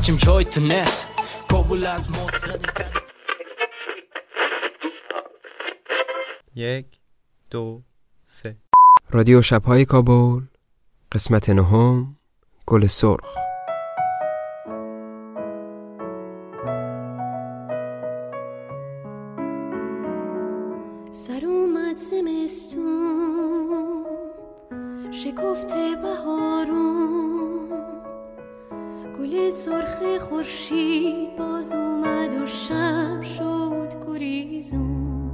تو نس کابل از ماست یک دو سه. رادیو شبهای کابل قسمت نهم گل سرخ. سر اومد زمستون شکفته بهارون. گل سرخ خورشید باز اومد و شب شد گریزون.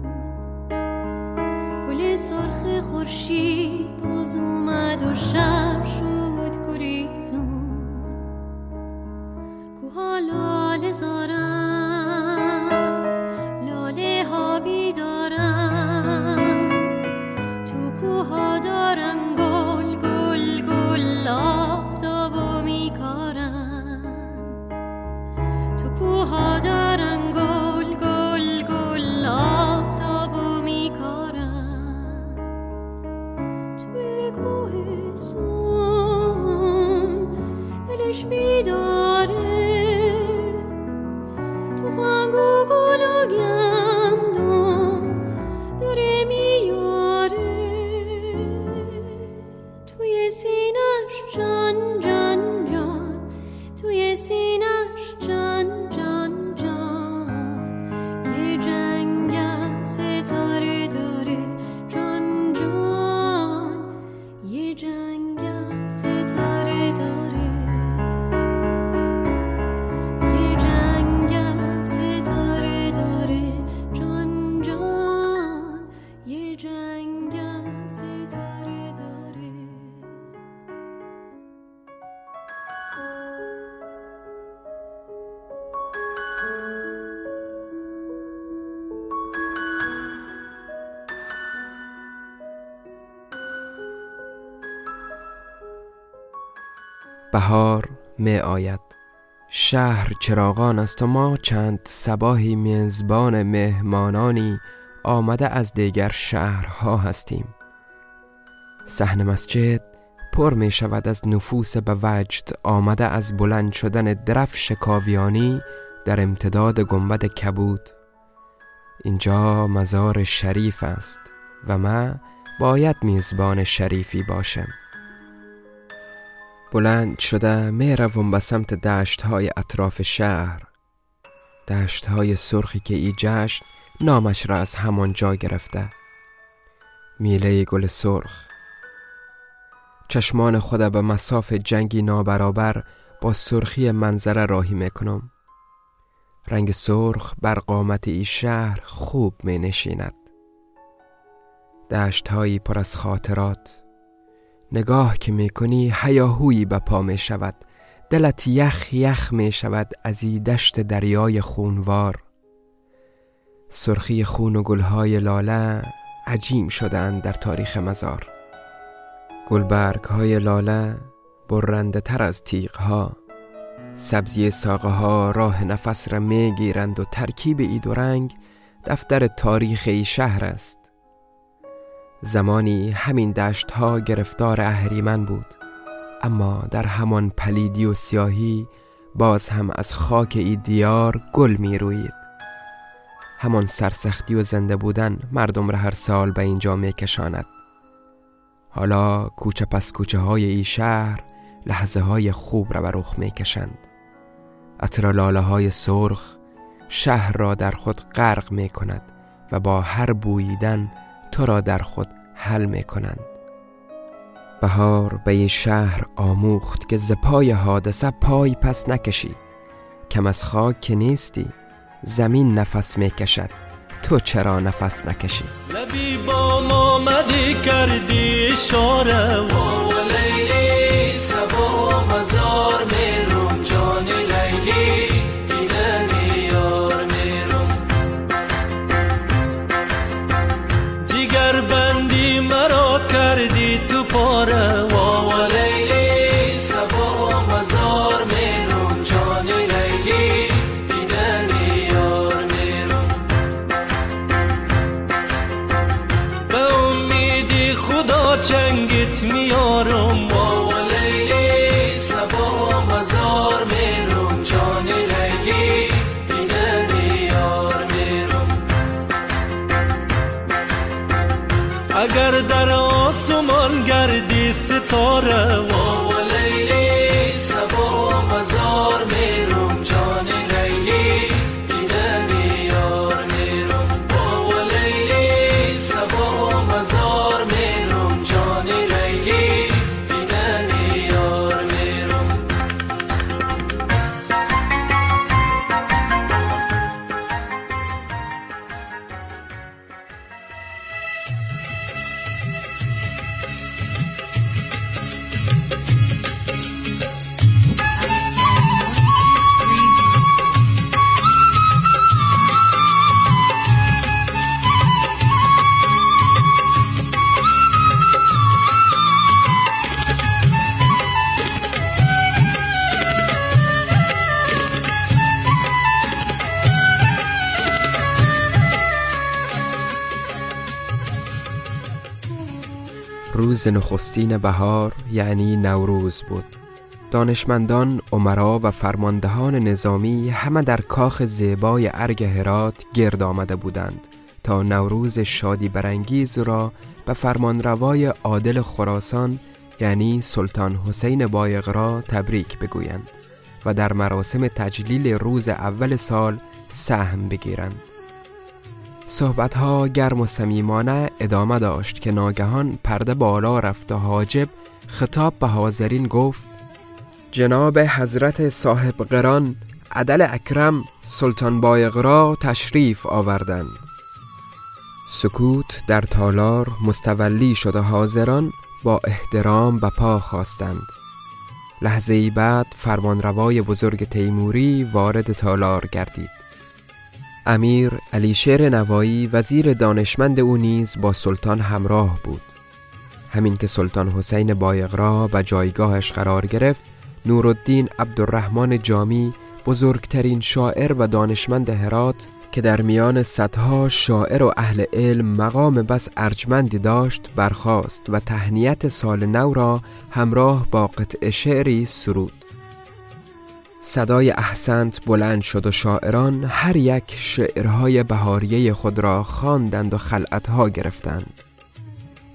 گل سرخ خورشید باز اومد و شب شد بهار می آید. شهر چراغان است و ما چند سباهی میزبان مهمانانی آمده از دیگر شهرها هستیم. صحن مسجد پر می شود از نفوس به وجد آمده از بلند شدن درفش کاویانی در امتداد گنبد کبود. اینجا مزار شریف است و من باید میزبان شریفی باشم. بلند شده می روم به سمت دشت های اطراف شهر. دشت های سرخی که ای جشن نامش را از همان جا گرفته. میله گل سرخ. چشمان خود به مساف جنگی نابرابر با سرخی منظره راهی می‌کنم. رنگ سرخ بر قامت ای شهر خوب می نشیند دشت هایی پر از خاطرات. نگاه که می کنی هیاهویی به پا می شود دلت یخ یخ می شود از ای دشت دریای خونوار. سرخی خون و گلهای لاله عجیم شدند در تاریخ مزار. گلبرگ های لاله برنده تر از تیغ ها سبزی ساقه ها راه نفس را می گیرند و ترکیب ای دو رنگ دفتر تاریخ ای شهر است. زمانی همین دشت ها گرفتار اهریمن بود. اما در همان پلیدی و سیاهی باز هم از خاک ای دیار گل می روید. همان سرسختی و زنده بودن مردم را هر سال به اینجا می کشاند. حالا کوچه پس کوچه های ای شهر لحظه های خوب را به رخ می کشند. لاله های سرخ شهر را در خود غرق می کند و با هر بوییدن تو را در خود حل می کنند بهار به این شهر آموخت که ز پای حادثه پای پس نکشی. کم از خاک که نیستی زمین نفس می کشد تو چرا نفس نکشی؟ لبی با ما کردی اشاره. روز نخستین بهار یعنی نوروز بود. دانشمندان، عمرا و فرماندهان نظامی همه در کاخ زیبای ارگ هرات گرد آمده بودند تا نوروز شادی برانگیز را به فرمانروای عادل خراسان یعنی سلطان حسین بایغرا تبریک بگویند و در مراسم تجلیل روز اول سال سهم بگیرند. صحبت ها گرم و صمیمانه ادامه داشت که ناگهان پرده بالا رفت و حاجب خطاب به حاضرین گفت جناب حضرت صاحب قران عدل اکرم سلطان بایغرا تشریف آوردند. سکوت در تالار مستولی شده حاضران با احترام به پا خواستند. لحظه ای بعد فرمانروای بزرگ تیموری وارد تالار گردید. امیر علی شیر نوایی وزیر دانشمند او نیز با سلطان همراه بود. همین که سلطان حسین بایغرا به جایگاهش قرار گرفت نورالدین عبدالرحمن جامی بزرگترین شاعر و دانشمند هرات که در میان صدها شاعر و اهل علم مقام بس ارجمندی داشت برخاست و تهنیت سال نو را همراه با قطع شعری سرود. صدای احسنت بلند شد و شاعران هر یک شعرهای بهاریه خود را خواندند و خلعتها گرفتند.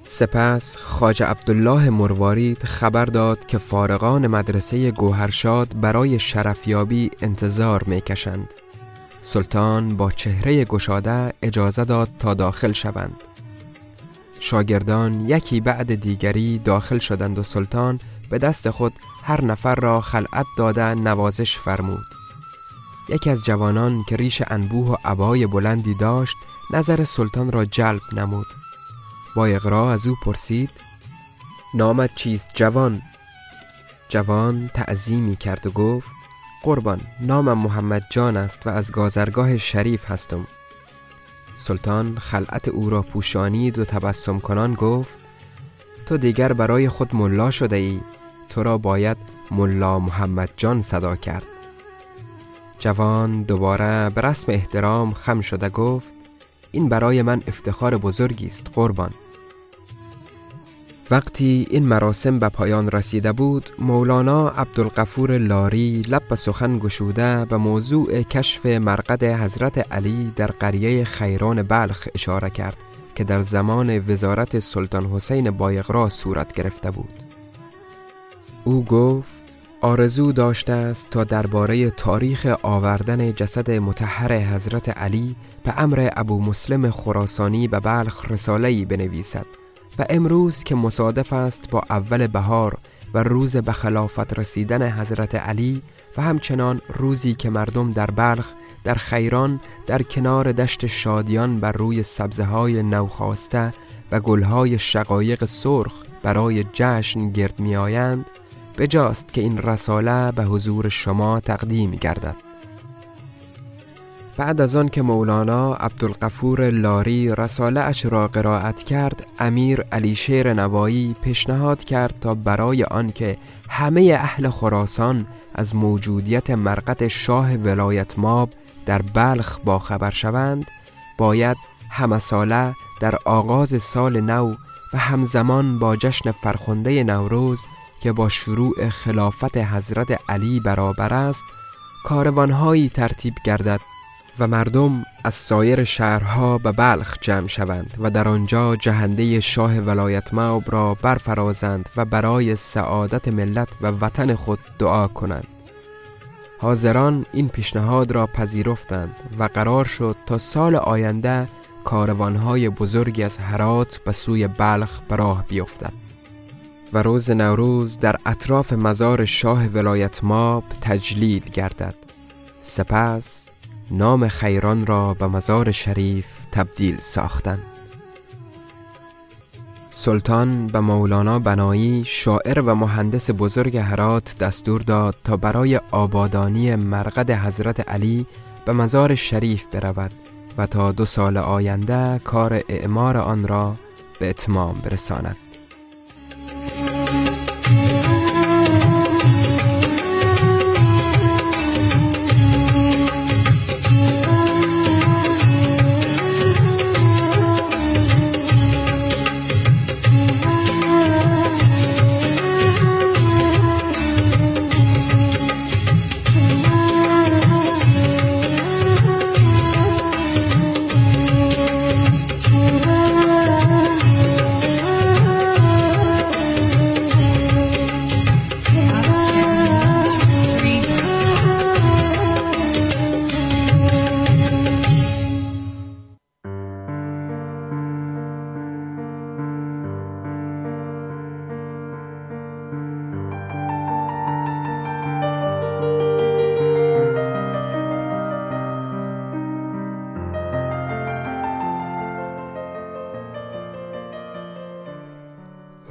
سپس خاج عبدالله مروارید خبر داد که فارغان مدرسه گوهرشاد برای شرفیابی انتظار می‌کشند. سلطان با چهره گشاده اجازه داد تا داخل شوند. شاگردان یکی بعد دیگری داخل شدند و سلطان به دست خود هر نفر را خلعت داده نوازش فرمود. یکی از جوانان که ریش انبوه و عبای بلندی داشت نظر سلطان را جلب نمود. با اقرا از او پرسید نامت چیست جوان؟ جوان تعظیمی کرد و گفت قربان نامم محمد جان است و از گازرگاه شریف هستم. سلطان خلعت او را پوشانید و تبسم کنان گفت تو دیگر برای خود ملا شده ای. تو را باید ملا محمد جان صدا کرد. جوان دوباره به رسم احترام خم شده گفت این برای من افتخار بزرگی است قربان. وقتی این مراسم به پایان رسیده بود مولانا عبدالقفور لاری لب به سخن گشوده به موضوع کشف مرقد حضرت علی در قریه خیران بلخ اشاره کرد که در زمان وزارت سلطان حسین بایغرا صورت گرفته بود. او گفت آرزو داشته است تا درباره تاریخ آوردن جسد متحر حضرت علی به امر ابو مسلم خراسانی به بلخ رساله‌ای بنویسد و امروز که مصادف است با اول بهار و روز به خلافت رسیدن حضرت علی و همچنان روزی که مردم در بلخ در خیران در کنار دشت شادیان بر روی سبزه های نوخاسته و گلهای شقایق سرخ برای جشن گرد می آیند بجاست که این رساله به حضور شما تقدیم گردد. بعد از آن که مولانا عبدالقفور لاری رساله اش را قرائت کرد امیر علی شیر نوایی پیشنهاد کرد تا برای آنکه همه اهل خراسان از موجودیت مرقد شاه ولایت ماب در بلخ با خبر شوند باید همه ساله در آغاز سال نو و همزمان با جشن فرخنده نوروز که با شروع خلافت حضرت علی برابر است کاروانهایی ترتیب گردد و مردم از سایر شهرها به بلخ جمع شوند و در آنجا جهنده شاه ولایت موب را برفرازند و برای سعادت ملت و وطن خود دعا کنند. حاضران این پیشنهاد را پذیرفتند و قرار شد تا سال آینده کاروانهای بزرگی از هرات به سوی بلخ به بیفتد. و روز نوروز در اطراف مزار شاه ولایت ماب تجلیل گردد. سپس نام خیران را به مزار شریف تبدیل ساختند. سلطان به مولانا بنایی شاعر و مهندس بزرگ هرات دستور داد تا برای آبادانی مرقد حضرت علی به مزار شریف برود و تا دو سال آینده کار اعمار آن را به اتمام برساند. Thank you.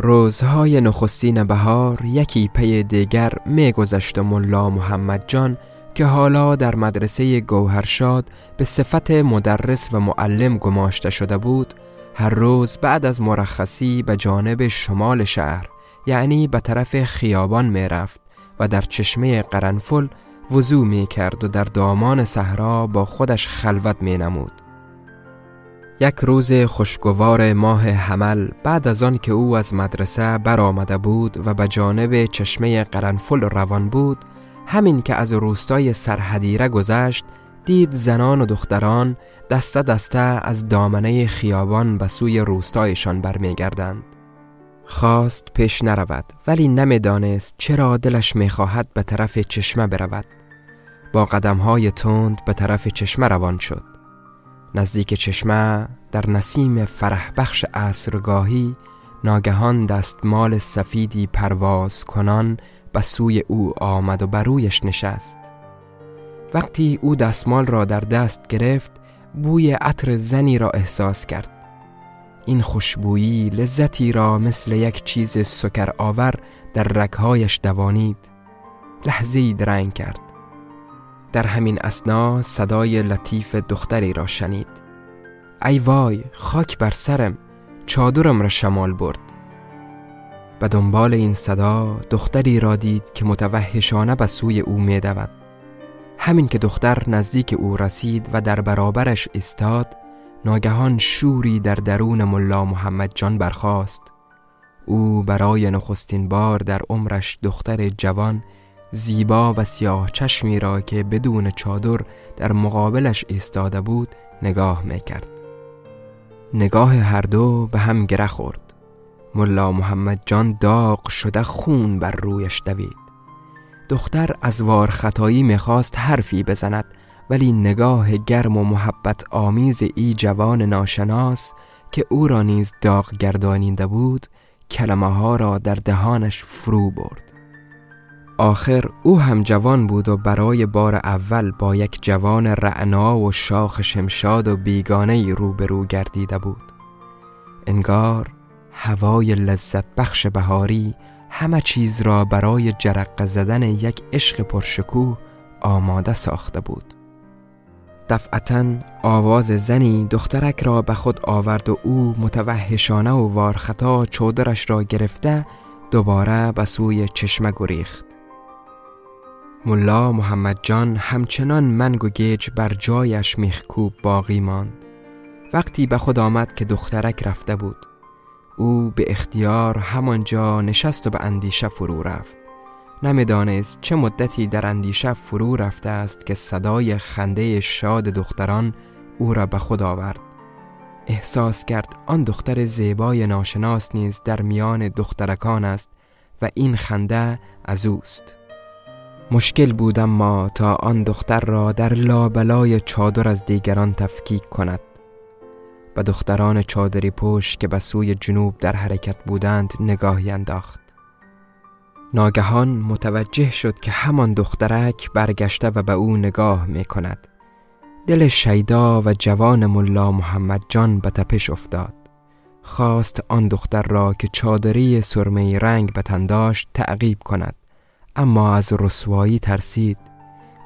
روزهای نخستین بهار یکی پی دیگر میگذشت و ملا محمد جان که حالا در مدرسه گوهرشاد به صفت مدرس و معلم گماشته شده بود هر روز بعد از مرخصی به جانب شمال شهر یعنی به طرف خیابان می رفت و در چشمه قرنفل وضوع می کرد و در دامان صحرا با خودش خلوت می نمود. یک روز خوشگوار ماه حمل بعد از آن که او از مدرسه برآمده بود و به جانب چشمه قرنفل روان بود همین که از روستای سرحدیره گذشت دید زنان و دختران دسته دسته از دامنه خیابان به سوی روستایشان برمیگردند. خواست پیش نرود ولی نمی‌دانست چرا دلش می‌خواهد به طرف چشمه برود. با قدمهای تند به طرف چشمه روان شد. نزدیک چشمه در نسیم فرح بخش عصرگاهی ناگهان دستمال سفیدی پرواز کنان به سوی او آمد و برویش نشست. وقتی او دستمال را در دست گرفت بوی عطر زنی را احساس کرد. این خوشبویی لذتی را مثل یک چیز سکر آور در رکهایش دوانید. لحظه درنگ کرد. در همین اسنا صدای لطیف دختری را شنید. ای وای خاک بر سرم چادرم را شمال برد. به دنبال این صدا دختری را دید که متوحشانه به سوی او می دود. همین که دختر نزدیک او رسید و در برابرش استاد ناگهان شوری در درون ملا محمد جان برخاست. او برای نخستین بار در عمرش دختر جوان زیبا و سیاه چشمی را که بدون چادر در مقابلش ایستاده بود نگاه می کرد. نگاه هر دو به هم گره خورد. ملا محمد جان داغ شده خون بر رویش دوید. دختر از وار خطایی می‌خواست حرفی بزند ولی نگاه گرم و محبت آمیز ای جوان ناشناس که او را نیز داغ گردانیده بود کلمه ها را در دهانش فرو برد. آخر او هم جوان بود و برای بار اول با یک جوان رعنا و شاخ شمشاد و بیگانه روبرو گردیده بود. انگار هوای لذت بخش بهاری همه چیز را برای جرق زدن یک عشق پرشکوه آماده ساخته بود. دفعتا آواز زنی دخترک را به خود آورد و او متوحشانه و وارخطا چودرش را گرفته دوباره به سوی چشمه گریخت. ملا محمد جان همچنان منگ و گیج بر جایش میخکوب باقی ماند. وقتی به خود آمد که دخترک رفته بود او به اختیار همانجا نشست و به اندیشه فرو رفت. نمی‌دانست چه مدتی در اندیشه فرو رفته است که صدای خنده شاد دختران او را به خود آورد. احساس کرد آن دختر زیبای ناشناس نیز در میان دخترکان است و این خنده از اوست. مشکل بود اما تا آن دختر را در لابلای چادر از دیگران تفکیک کند. و دختران چادری پشت که به سوی جنوب در حرکت بودند نگاهی انداخت. ناگهان متوجه شد که همان دخترک برگشته و به او نگاه می کند. دل شیدا و جوان ملا محمد جان به تپش افتاد. خواست آن دختر را که چادری سرمه رنگ به تن داشت تعقیب کند. اما از رسوایی ترسید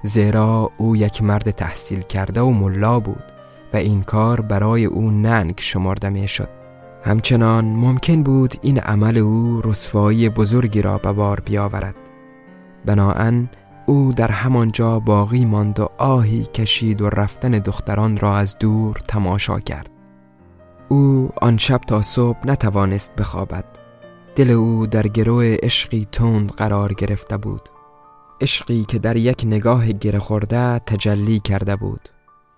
زیرا او یک مرد تحصیل کرده و ملا بود و این کار برای او ننگ شمارده می شد همچنان ممکن بود این عمل او رسوایی بزرگی را به بار بیاورد. بناهن او در همانجا باقی ماند و آهی کشید و رفتن دختران را از دور تماشا کرد. او آن شب تا صبح نتوانست بخوابد. دل او در گروه عشقی تند قرار گرفته بود. عشقی که در یک نگاه گره خورده تجلی کرده بود.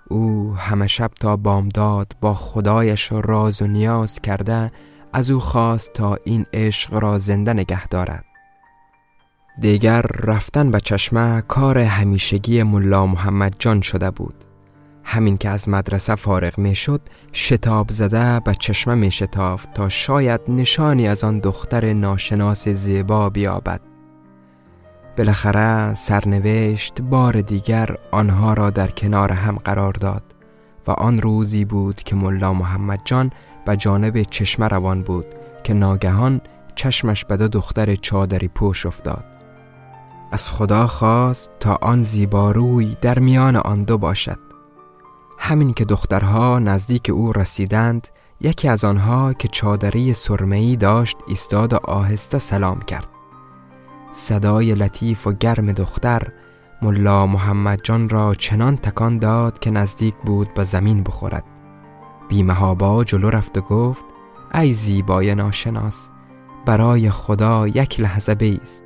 او همه شب تا بامداد با خدایش راز و نیاز کرده از او خواست تا این عشق را زنده نگه دارد. دیگر رفتن به چشمه کار همیشگی ملا محمد جان شده بود. همین که از مدرسه فارغ می شد شتاب زده به چشمه می شتافت تا شاید نشانی از آن دختر ناشناس زیبا بیابد. بالاخره سرنوشت بار دیگر آنها را در کنار هم قرار داد و آن روزی بود که ملا محمد جان به جانب چشمه روان بود که ناگهان چشمش به دو دختر چادری پوش افتاد. از خدا خواست تا آن زیباروی در میان آن دو باشد. همین که دخترها نزدیک او رسیدند یکی از آنها که چادری سرمه‌ای داشت ایستاد و آهسته سلام کرد. صدای لطیف و گرم دختر ملا محمد جان را چنان تکان داد که نزدیک بود به زمین بخورد. بیمهابا جلو رفت و گفت ای زیبای ناشناس برای خدا یک لحظه بیست.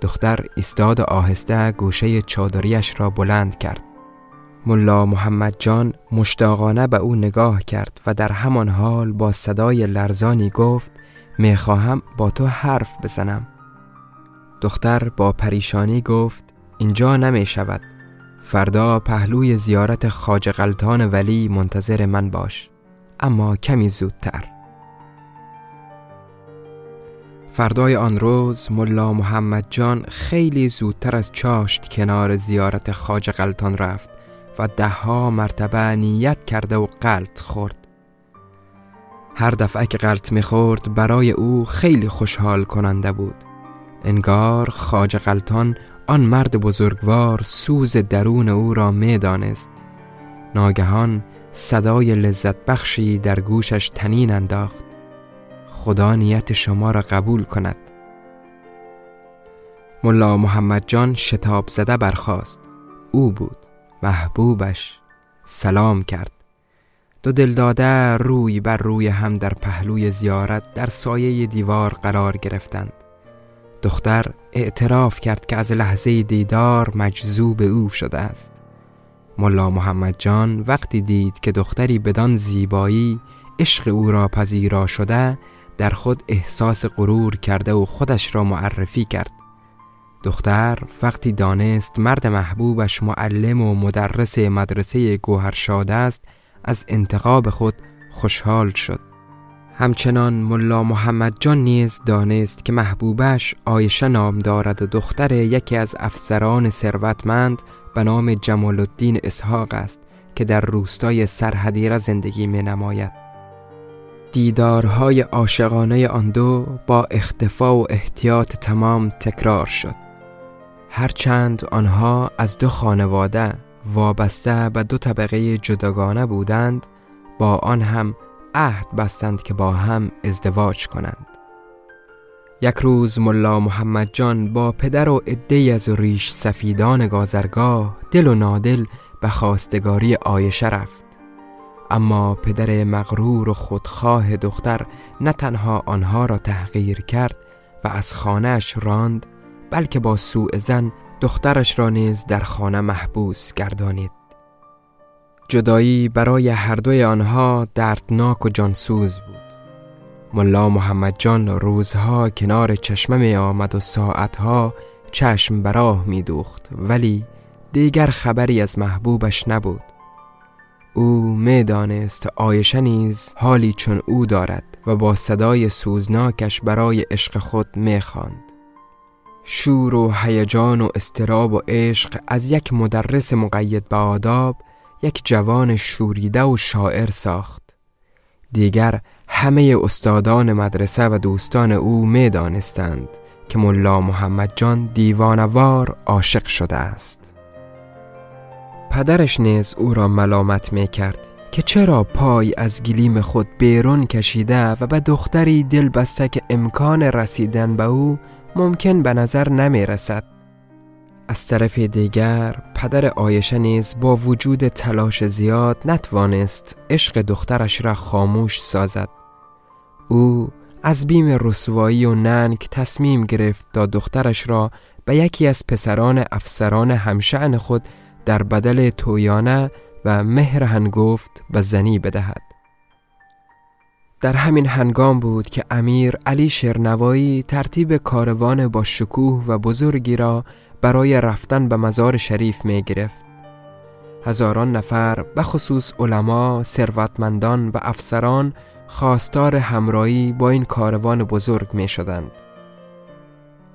دختر ایستاد آهسته گوشه چادریش را بلند کرد. ملا محمد جان مشتاقانه به او نگاه کرد و در همان حال با صدای لرزانی گفت می‌خواهم با تو حرف بزنم. دختر با پریشانی گفت اینجا نمی شود فردا پهلوی زیارت خاج غلطان ولی منتظر من باش. اما کمی زودتر. فردای آن روز ملا محمد جان خیلی زودتر از چاشت کنار زیارت خاج غلطان رفت. و دهها مرتبه نیت کرده و قلط خورد. هر دفعه که قلط می‌خورد برای او خیلی خوشحال کننده بود. انگار خاج غلطان آن مرد بزرگوار سوز درون او را می‌دانست. ناگهان صدای لذت بخشی در گوشش تنین انداخت. خدا نیت شما را قبول کند. ملا محمد جان شتاب زده برخاست. او بود. محبوبش سلام کرد. دو دلداده روی بر روی هم در پهلوی زیارت در سایه دیوار قرار گرفتند. دختر اعتراف کرد که از لحظه دیدار مجذوب او شده است. ملا محمد جان وقتی دید که دختری بدان زیبایی عشق او را پذیرا شده در خود احساس غرور کرده و خودش را معرفی کرد. دختر وقتی دانست مرد محبوبش معلم و مدرس مدرسه گوهرشاد است از انتخاب خود خوشحال شد. همچنان ملا محمد جان نیز دانست که محبوبش آیشه نام دارد و دختر یکی از افسران ثروتمند به نام جمال الدین اسحاق است که در روستای سرحدیره زندگی می نماید دیدارهای عاشقانه آن دو با اختفا و احتیاط تمام تکرار شد. هرچند آنها از دو خانواده وابسته به دو طبقه جداگانه بودند با آن هم عهد بستند که با هم ازدواج کنند. یک روز ملا محمد جان با پدر و عده از ریش سفیدان گازرگاه دل و نادل به خواستگاری آیشه رفت. اما پدر مغرور و خودخواه دختر نه تنها آنها را تحقیر کرد و از خانهش راند بلکه با سوء زن دخترش را نیز در خانه محبوس گردانید. جدایی برای هر دوی آنها دردناک و جانسوز بود. ملا محمد جان روزها کنار چشمه می آمد و ساعتها چشم براه می دوخت ولی دیگر خبری از محبوبش نبود. او می دانست آیشه نیز حالی چون او دارد و با صدای سوزناکش برای عشق خود می خواند. شور و هیجان و استراب و عشق از یک مدرس مقید به آداب یک جوان شوریده و شاعر ساخت. دیگر همه استادان مدرسه و دوستان او می دانستند که ملا محمد جان دیوانوار عاشق شده است. پدرش نیز او را ملامت می کرد که چرا پای از گلیم خود بیرون کشیده و به دختری دل بسته که امکان رسیدن به او ممکن به نظر نمی رسد از طرف دیگر پدر آیشه نیز با وجود تلاش زیاد نتوانست عشق دخترش را خاموش سازد. او از بیم رسوایی و ننگ تصمیم گرفت تا دخترش را به یکی از پسران افسران همشعن خود در بدل تویانه و مهر هنگفت به زنی بدهد. در همین هنگام بود که امیر علی شرنوایی ترتیب کاروان با شکوه و بزرگی را برای رفتن به مزار شریف می گرفت. هزاران نفر به خصوص علما، ثروتمندان و افسران خواستار همراهی با این کاروان بزرگ می شدند.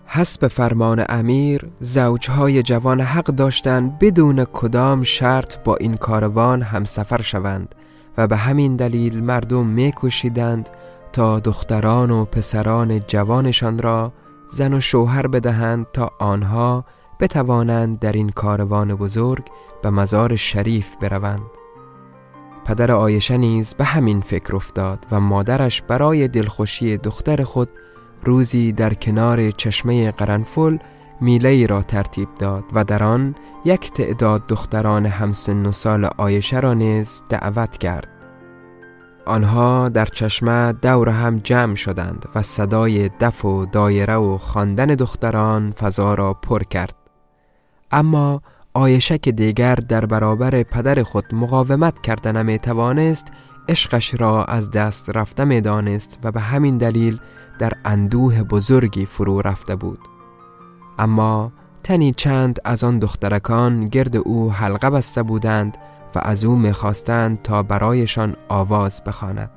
حسب فرمان امیر زوجهای جوان حق داشتند بدون کدام شرط با این کاروان همسفر شوند و به همین دلیل مردم میکوشیدند تا دختران و پسران جوانشان را زن و شوهر بدهند تا آنها بتوانند در این کاروان بزرگ به مزار شریف بروند. پدر آیشه نیز به همین فکر افتاد و مادرش برای دلخوشی دختر خود روزی در کنار چشمه قرنفل میله را ترتیب داد و در آن یک تعداد دختران همسن و سال آیشه را نیز دعوت کرد. آنها در چشمه دور هم جمع شدند و صدای دف و دایره و خواندن دختران فضا را پر کرد. اما آیشه که دیگر در برابر پدر خود مقاومت کرده نمی توانست عشقش را از دست رفته می دانست و به همین دلیل در اندوه بزرگی فرو رفته بود. اما تنی چند از آن دخترکان گرد او حلقه بسته بودند و از او می‌خواستند تا برایشان آواز بخواند.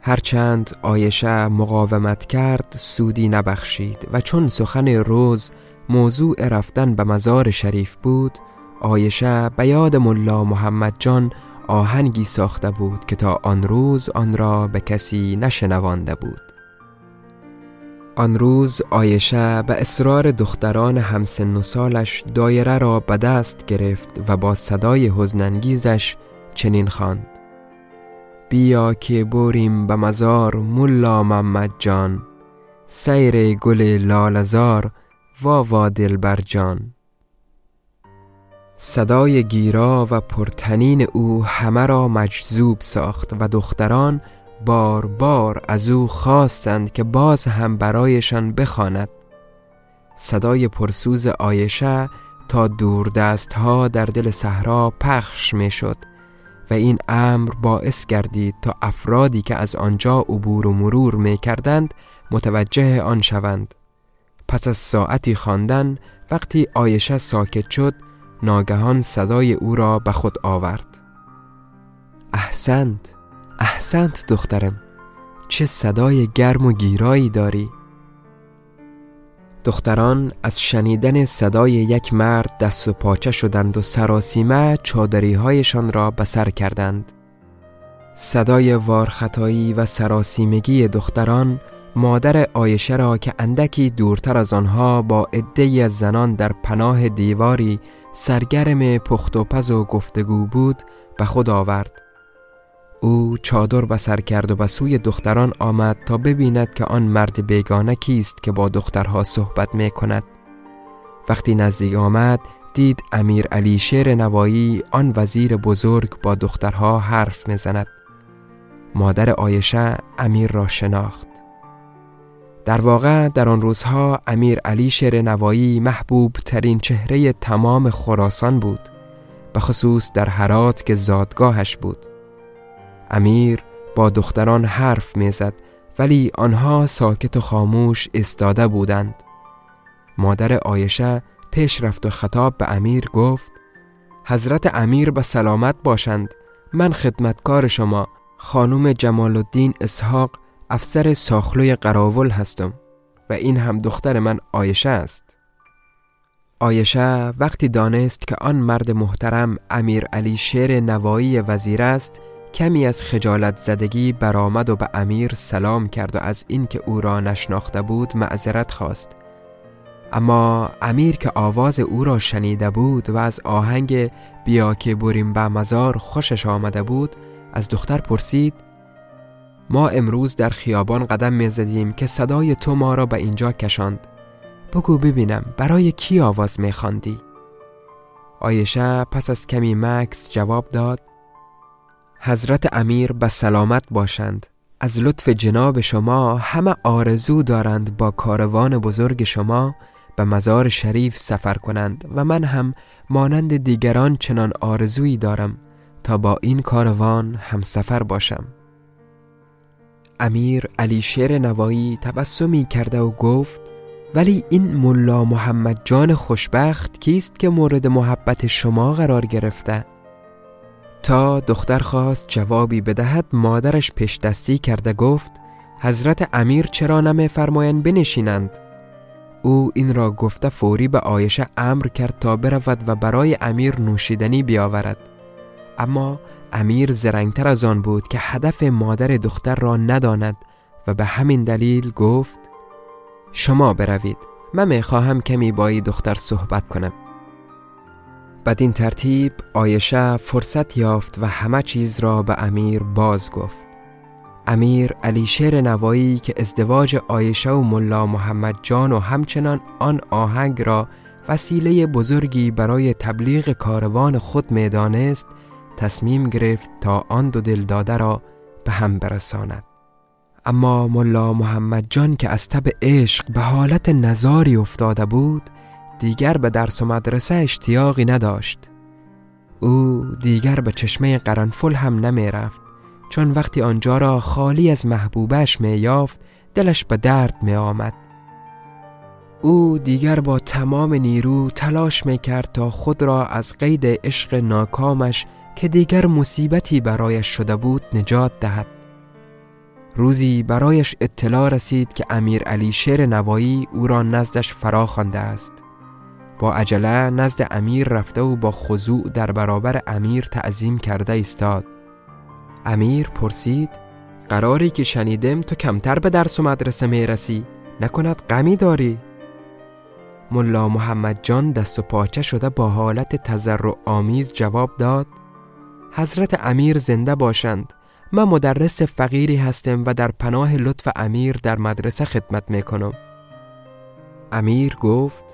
هرچند آیشه مقاومت کرد سودی نبخشید و چون سخن روز موضوع رفتن به مزار شریف بود آیشه به یاد ملا محمد جان آهنگی ساخته بود که تا آن روز آن را به کسی نشنوانده بود آن روز آیشه به اصرار دختران همسن و سالش دایره را به دست گرفت و با صدای حزنانگیزش چنین خواند. بیا که بریم به مزار ملا محمد جان سیر گل لالزار وا وا دلبر جان. صدای گیرا و پرتنین او همه را مجذوب ساخت و دختران بار بار از او خواستند که باز هم برایشان بخواند. صدای پرسوز آیشه تا دور دست ها در دل صحرا پخش می شد و این امر باعث گردید تا افرادی که از آنجا عبور و مرور می کردند متوجه آن شوند. پس از ساعتی خواندن وقتی آیشه ساکت شد ناگهان صدای او را به خود آورد. احسنت! احسنت دخترم چه صدای گرم و گیرایی داری؟ دختران از شنیدن صدای یک مرد دست و پاچه شدند و سراسیمه چادری هایشان را به سر کردند. صدای وارختایی و سراسیمگی دختران مادر آیشه را که اندکی دورتر از آنها با عدهای از زنان در پناه دیواری سرگرم پخت و پز و گفتگو بود به خود آورد. او چادر به سر کرد و به سوی دختران آمد تا ببیند که آن مرد بیگانه کیست که با دخترها صحبت می کند وقتی نزدیک آمد دید امیر علی شیر نوایی آن وزیر بزرگ با دخترها حرف می‌زند. مادر آیشه امیر را شناخت. در واقع در آن روزها امیر علی شیر نوایی محبوب ترین چهره تمام خراسان بود به خصوص در هرات که زادگاهش بود. امیر با دختران حرف می‌زد ولی آنها ساکت و خاموش استاده بودند. مادر آیشه پیش رفت و خطاب به امیر گفت حضرت امیر به سلامت باشند. من خدمتکار شما خانم جمال الدین اسحاق افسر ساخلوی قراول هستم و این هم دختر من آیشه است. آیشه وقتی دانست که آن مرد محترم امیر علی شیر نوایی وزیر است کمی از خجالت زدگی برآمد و به امیر سلام کرد و از اینکه او را نشناخته بود معذرت خواست. اما امیر که آواز او را شنیده بود و از آهنگ بیا که بریم به مزار خوشش آمده بود از دختر پرسید ما امروز در خیابان قدم می‌زدیم که صدای تو ما را به اینجا کشاند. بگو ببینم برای کی آواز میخواندی آیشه پس از کمی مکس جواب داد حضرت امیر به سلامت باشند از لطف جناب شما همه آرزو دارند با کاروان بزرگ شما به مزار شریف سفر کنند و من هم مانند دیگران چنان آرزویی دارم تا با این کاروان هم سفر باشم امیر علی شیر نوایی تبسمی کرده و گفت ولی این ملا محمد جان خوشبخت کیست که مورد محبت شما قرار گرفته؟ تا دختر خواست جوابی بدهد مادرش پیش دستی کرده گفت حضرت امیر چرا نمی فرمایند بنشینند؟ او این را گفته فوری به آیشه امر کرد تا برود و برای امیر نوشیدنی بیاورد. اما امیر زرنگتر از آن بود که هدف مادر دختر را نداند و به همین دلیل گفت شما بروید. من می‌خواهم کمی با دختر صحبت کنم. بدین ترتیب آیشه فرصت یافت و همه چیز را به امیر باز گفت. امیر علی شیر نوایی که ازدواج آیشه و ملا محمد جان و همچنان آن آهنگ را وسیله بزرگی برای تبلیغ کاروان خود می‌دانست تصمیم گرفت تا آن دو دلداده را به هم برساند. اما ملا محمد جان که از تب عشق به حالت نزاری افتاده بود دیگر به درس و مدرسه اشتیاقی نداشت. او دیگر به چشمه قرنفل هم نمی رفت چون وقتی آنجا را خالی از محبوبش می یافت دلش به درد می آمد او دیگر با تمام نیرو تلاش می کرد تا خود را از قید عشق ناکامش که دیگر مصیبتی برایش شده بود نجات دهد. روزی برایش اطلاع رسید که امیر علی شیر نوایی او را نزدش فرا خوانده است. با عجله نزد امیر رفته و با خضوع در برابر امیر تعظیم کرده ایستاد. امیر پرسید قراری که شنیدم تو کمتر به درس و مدرسه می رسی نکند غمی داری؟ ملا محمد جان دست و پاچه شده با حالت تذرع آمیز جواب داد حضرت امیر زنده باشند من مدرس فقیری هستم و در پناه لطف امیر در مدرسه خدمت می کنم. امیر گفت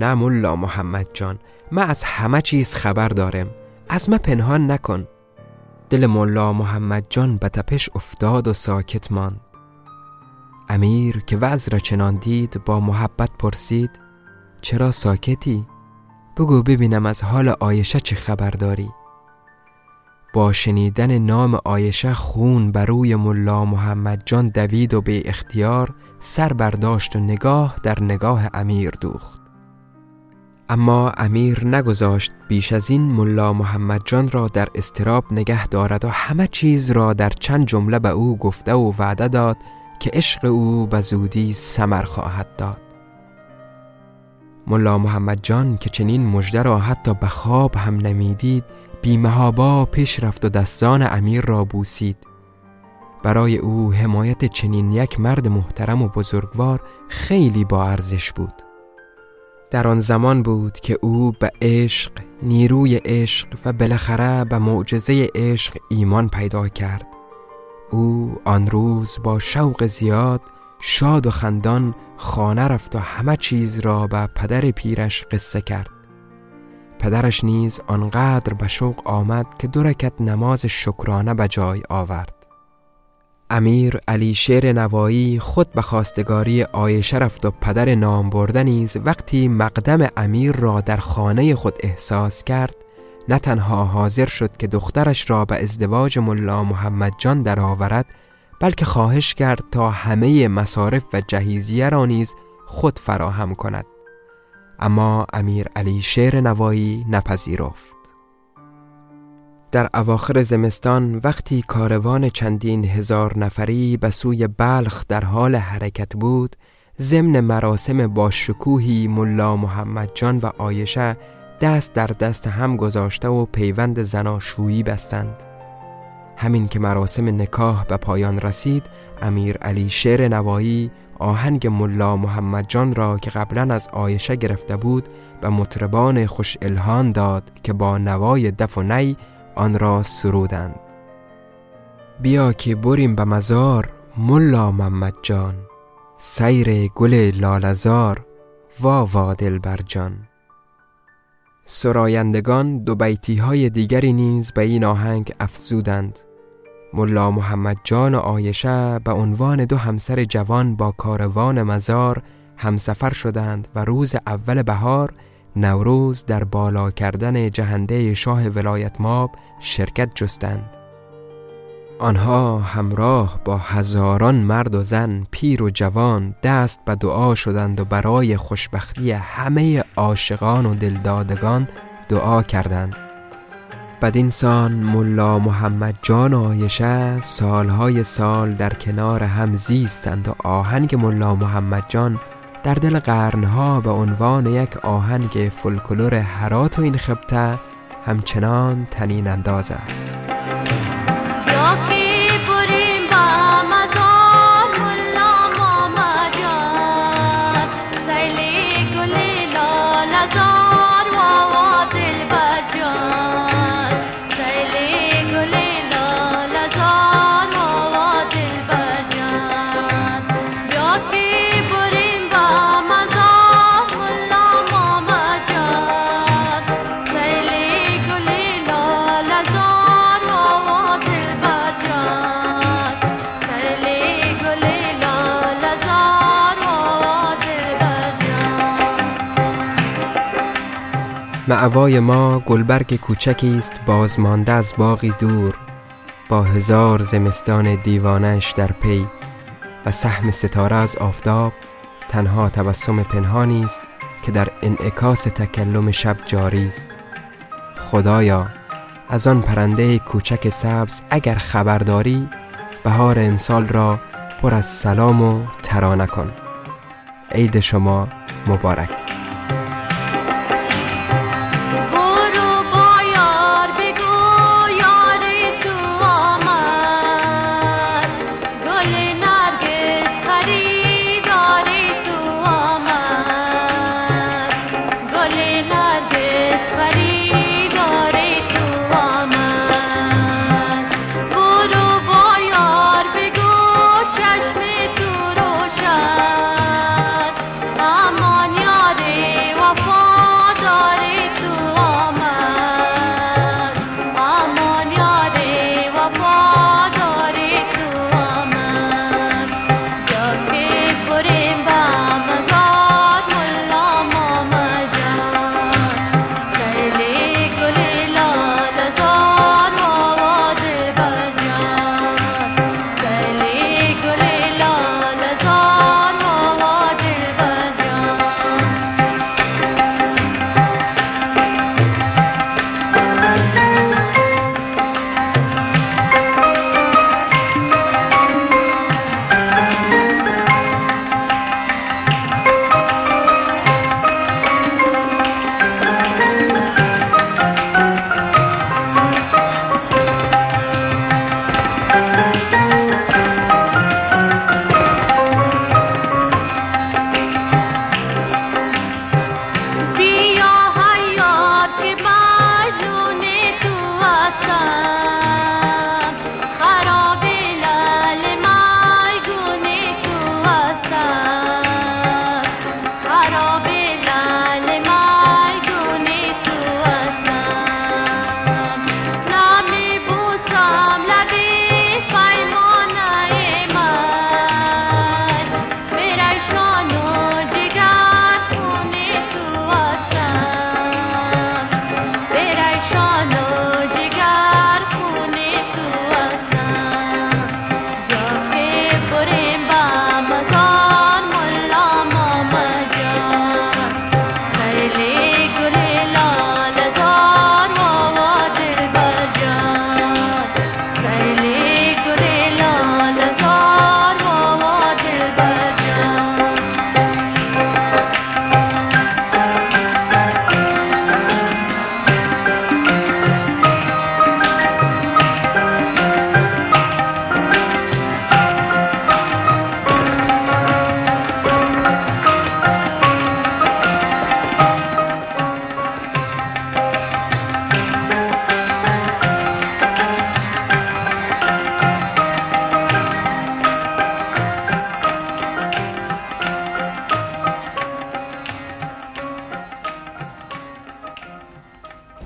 نه ملا محمد جان من از همه چیز خبر دارم از من پنهان نکن دل ملا محمد جان به تپش افتاد و ساکت ماند امیر که وضع را چنان دید با محبت پرسید چرا ساکتی؟ بگو ببینم از حال آیشه چه خبر داری؟ با شنیدن نام آیشه خون بر روی ملا محمد جان دوید و به اختیار سر برداشت و نگاه در نگاه امیر دوخت اما امیر نگذاشت بیش از این ملا محمد جان را در استراب نگه دارد و همه چیز را در چند جمله به او گفته و وعده داد که عشق او به زودی سمر خواهد داد. ملا محمد جان که چنین مژده را حتی به خواب هم نمی‌دید بیمهابا پیش رفت و دستان امیر را بوسید. برای او حمایت چنین یک مرد محترم و بزرگوار خیلی با ارزش بود. در آن زمان بود که او به عشق، نیروی عشق و بالاخره به معجزه عشق ایمان پیدا کرد. او آن روز با شوق زیاد شاد و خندان خانه رفت و همه چیز را به پدر پیرش قصه کرد. پدرش نیز آنقدر به شوق آمد که دو رکت نماز شکرانه به جای آورد. امیر علی شیر نوایی خود به خواستگاری آیشه رفت و پدر نام برده نیز وقتی مقدم امیر را در خانه خود احساس کرد نه تنها حاضر شد که دخترش را به ازدواج ملا محمد جان درآورد بلکه خواهش کرد تا همه مصارف و جهیزیه را نیز خود فراهم کند. اما امیر علی شیر نوایی نپذیرفت. در اواخر زمستان وقتی کاروان چندین هزار نفری به سوی بلخ در حال حرکت بود ضمن مراسم با شکوهی ملا محمد جان و آیشه دست در دست هم گذاشته و پیوند زناشویی بستند. همین که مراسم نکاح به پایان رسید امیر علی شیر نوایی آهنگ ملا محمد جان را که قبلا از آیشه گرفته بود به مطربان خوش الهان داد که با نوای دف و نی آن را سرودند. بیا که بریم به مزار ملا محمد جان. سیر گل لالزار وا وا بر جان. سرایندگان دو بیتی های دیگری نیز به این آهنگ افزودند. ملا محمد جان و آیشه به عنوان دو همسر جوان با کاروان مزار همسفر شدند و روز اول بهار نوروز در بالا کردن جهنده شاه ولایت ماب شرکت جستند. آنها همراه با هزاران مرد و زن پیر و جوان دست به دعا شدند و برای خوشبختی همه عاشقان و دلدادگان دعا کردند. بدینسان ملا محمد جان آیشه سالهای سال در کنار هم زیستند و آهنگ ملا محمد جان در دل قرنها به عنوان یک آهنگ فولکلور هرات و این خبته همچنان تنین انداز است. معوای ما گلبرگ کوچکی است بازمانده از باقی دور. با هزار زمستان دیوانش در پی و سهم ستاره از آفتاب تنها تبسم پنهانی است که در انعکاس تکلم شب جاری است. خدایا از آن پرنده کوچک سبز اگر خبرداری بهار امسال را پر از سلام و ترانه کن. عید شما مبارک.